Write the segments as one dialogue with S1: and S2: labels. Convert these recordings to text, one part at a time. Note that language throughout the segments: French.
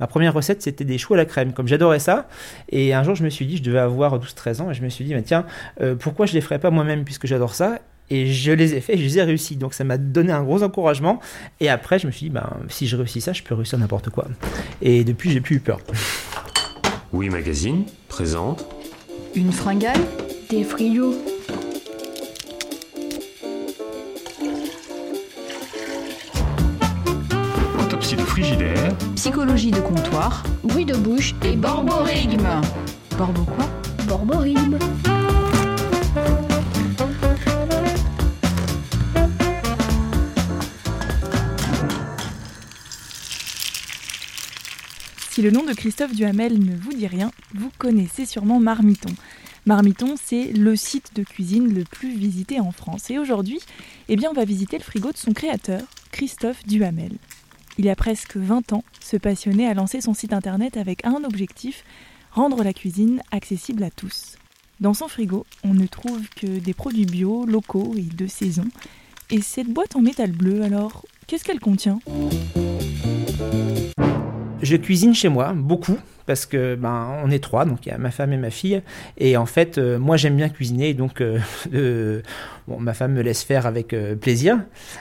S1: Ma première recette, c'était des choux à la crème, comme j'adorais ça. Et un jour, je me suis dit, je devais avoir 12-13 ans, et je me suis dit, mais tiens, euh, pourquoi je les ferais pas moi-même puisque j'adore ça? Et je les ai fait, je les ai réussi. Donc ça m'a donné un gros encouragement. Et après, je me suis dit, ben, si je réussis ça, je peux réussir n'importe quoi. Et depuis, j'ai plus eu peur.
S2: Oui Magazine présente
S3: Une fringale
S4: Des frigos.
S2: Frigidaire,
S3: Psychologie de comptoir
S4: Bruit de bouche et
S3: Borborigme Borbo quoi?
S4: Borborigme.
S5: Si le nom de Christophe Duhamel ne vous dit rien, vous connaissez sûrement Marmiton. Marmiton, c'est le site de cuisine le plus visité en France. Et aujourd'hui, eh bien, on va visiter le frigo de son créateur, Christophe Duhamel. Il y a presque 20 ans, ce passionné a lancé son site internet avec un objectif, rendre la cuisine accessible à tous. Dans son frigo, on ne trouve que des produits bio, locaux et de saison. Et cette boîte en métal bleu, alors, qu'est-ce qu'elle contient?
S1: Je cuisine chez moi, beaucoup, parce que ben on est trois, donc il y a ma femme et ma fille. Et en fait, euh, moi j'aime bien cuisiner, donc euh, euh, bon, ma femme me laisse faire avec euh, plaisir.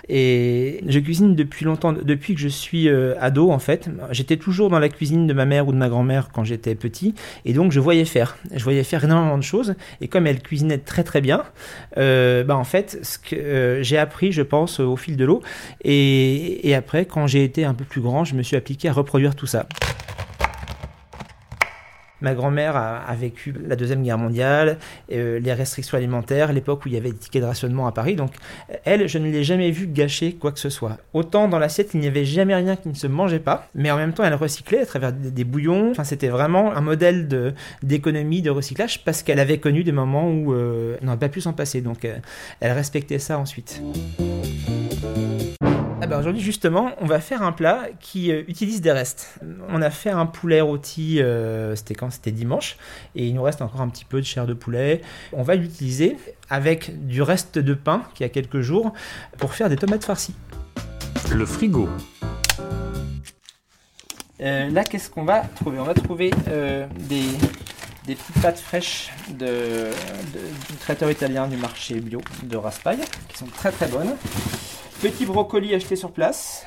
S1: Et je cuisine depuis longtemps, depuis que je suis ado en fait. J'étais toujours dans la cuisine de ma mère ou de ma grand-mère quand j'étais petit, et donc je voyais faire. Je voyais faire énormément de choses. Et comme elle cuisinait très très bien, ben en fait, ce que j'ai appris, je pense, au fil de l'eau. Et après, quand j'ai été un peu plus grand, je me suis appliqué à reproduire tout ça. Ma grand-mère a, vécu la Deuxième Guerre mondiale, euh, les restrictions alimentaires, l'époque où il y avait des tickets de rationnement à Paris. Donc, elle, je ne l'ai jamais vue gâcher quoi que ce soit. Autant dans l'assiette, il n'y avait jamais rien qui ne se mangeait pas, mais en même temps, elle recyclait à travers des, bouillons. Enfin, c'était vraiment un modèle d'économie, de, recyclage, parce qu'elle avait connu des moments où euh, elle n'aurait pas pu s'en passer. Donc, euh, elle respectait ça ensuite. Ah bah aujourd'hui justement, on va faire un plat qui euh, utilise des restes. On a fait un poulet rôti, euh, c'était quand? C'était dimanche, et il nous reste encore un petit peu de chair de poulet. On va l'utiliser avec du reste de pain qui a quelques jours pour faire des tomates farcies.
S2: le frigo,
S1: Euh, là, qu'est-ce qu'on va trouver? On va trouver euh, des, des petites pâtes fraîches de, de- du traiteur italien du marché bio de Raspail, qui sont très très bonnes. Petit brocoli acheté sur place.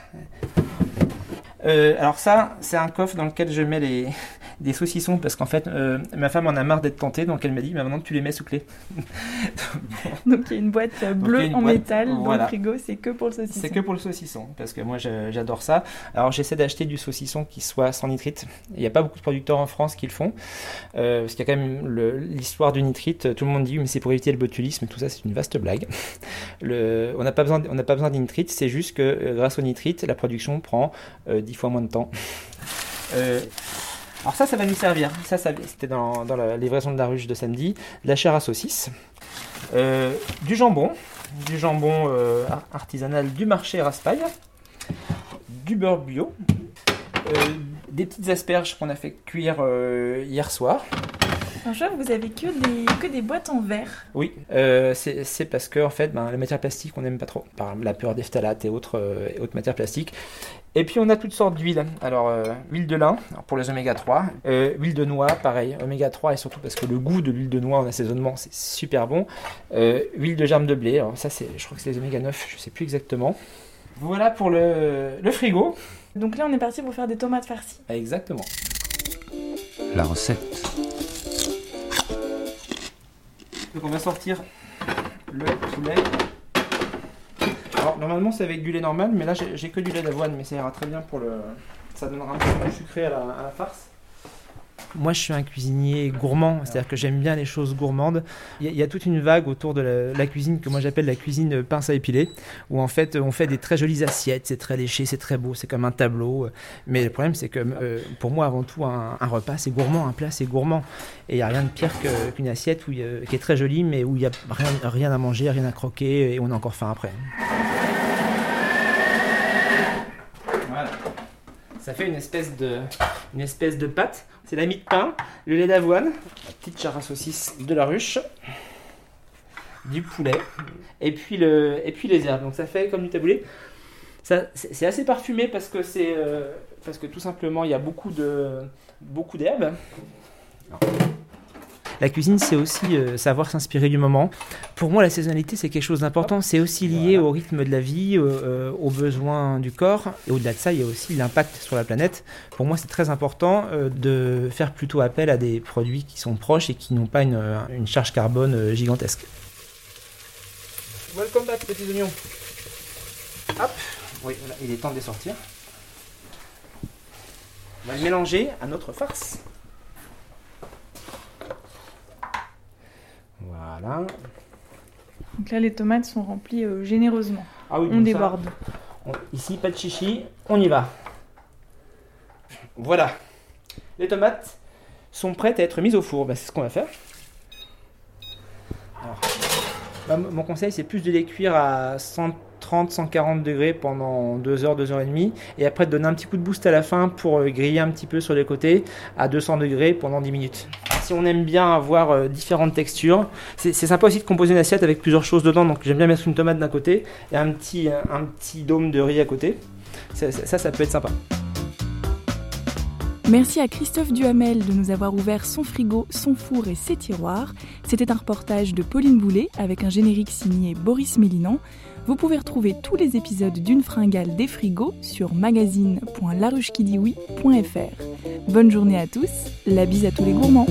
S1: Euh, alors ça, c'est un coffre dans lequel je mets les, des saucissons parce qu'en fait, euh, ma femme en a marre d'être tentée, donc elle m'a dit, bah, maintenant tu les mets sous clé.
S5: Donc il y a une boîte euh,
S1: Donc,
S5: bleue
S1: une
S5: en
S1: boîte,
S5: métal dans le frigo, c'est que pour le saucisson.
S1: C'est que pour le saucisson, parce que moi j'adore ça. Alors j'essaie d'acheter du saucisson qui soit sans nitrite. Il n'y a pas beaucoup de producteurs en France qui le font, euh, parce qu'il y a quand même l'histoire du nitrite. Tout le monde dit mais c'est pour éviter le botulisme, tout ça c'est une vaste blague. Le- on n'a pas besoin, on n'a pas besoin du nitrite, c'est juste que grâce au nitrite, la production prend euh, 10 fois moins de temps. Euh, alors ça, ça va nous servir. Ça, c'était dans, la livraison de la ruche de samedi. De la chair à saucisse, euh, du jambon, du jambon euh, ar- artisanal du marché Raspail, du beurre bio, euh, des petites asperges qu'on a fait cuire hier soir.
S5: Que vous avez que des, que des boîtes en verre.
S1: Oui, euh, c'est parce que en fait, ben, la matière plastique, on n'aime pas trop. Par exemple, la peur des phtalates et autres, euh, et autres matières plastiques. Et puis on a toutes sortes d'huiles. Alors, euh, huile de lin pour les oméga 3, euh, huile de noix, pareil, oméga 3 et surtout parce que le goût de l'huile de noix en assaisonnement, c'est super bon. Euh, huile de germe de blé, alors ça, c'est, je crois que c'est les oméga 9, je sais plus exactement. Voilà pour le, le frigo.
S5: Donc là, on est parti pour faire des tomates farcies.
S1: Exactement.
S2: la recette,
S1: Donc on va sortir le poulet. Alors normalement c'est avec du lait normal, mais là j'ai que du lait d'avoine, mais ça ira très bien pour le. Ça donnera un peu plus sucré à la farce. Moi je suis un cuisinier gourmand, c'est-à-dire que j'aime bien les choses gourmandes. Il y, a- toute une vague autour de la, cuisine que moi j'appelle la cuisine pince à épiler, où en fait on fait des très jolies assiettes, c'est très léché, c'est très beau, c'est comme un tableau. Mais le problème c'est que euh, pour moi avant tout un, repas c'est gourmand, un plat c'est gourmand. Et il n'y a rien de pire qu'une assiette qui est très jolie, mais où il n'y a rien, rien à manger, rien à croquer, et on a encore faim après. Ça fait une espèce de, une espèce de pâte. C'est la mie de pain, le lait d'avoine, petite char à saucisse de la ruche, du poulet, et puis, le, et puis les herbes. Donc ça fait comme du taboulé. C'est assez parfumé parce que c'est euh, parce que tout simplement il y a beaucoup beaucoup d'herbes. La cuisine, c'est aussi euh, savoir s'inspirer du moment. Pour moi, la saisonnalité, c'est quelque chose d'important. C'est aussi lié au rythme de la vie, euh, aux besoins du corps. Et au-delà de ça, il y a aussi l'impact sur la planète. Pour moi, c'est très important euh, de faire plutôt appel à des produits qui sont proches et qui n'ont pas une, une charge carbone gigantesque. Welcome back, petits oignons. Hop, oui, voilà, il est temps de les sortir. On va le mélanger à notre farce. Voilà.
S5: Donc là, les tomates sont remplies euh, généreusement.
S1: Ah oui,
S5: On
S1: ça,
S5: déborde.
S1: on- ici, pas de chichi, on y va. Voilà. Les tomates sont prêtes à être mises au four. Bah, c'est ce qu'on va faire. Alors, bah, mon conseil, c'est plus de les cuire à 130, 140 degrés pendant 2 heures, 2 heures et demie. Et après, de donner un petit coup de boost à la fin pour euh, griller un petit peu sur les côtés à 200 degrés pendant 10 minutes. Si on aime bien avoir euh, différentes textures, c'est sympa aussi de composer une assiette avec plusieurs choses dedans. Donc j'aime bien mettre une tomate d'un côté et un petit, un petit dôme de riz à côté. Ça, ça peut être sympa.
S5: Merci à Christophe Duhamel de nous avoir ouvert son frigo, son four et ses tiroirs. C'était un reportage de Pauline Boulet avec un générique signé Boris Mélinan. Vous pouvez retrouver tous les épisodes d'une fringale des frigos sur magazine.laruchekidiwi.fr. Bonne journée à tous, la bise à tous les gourmands.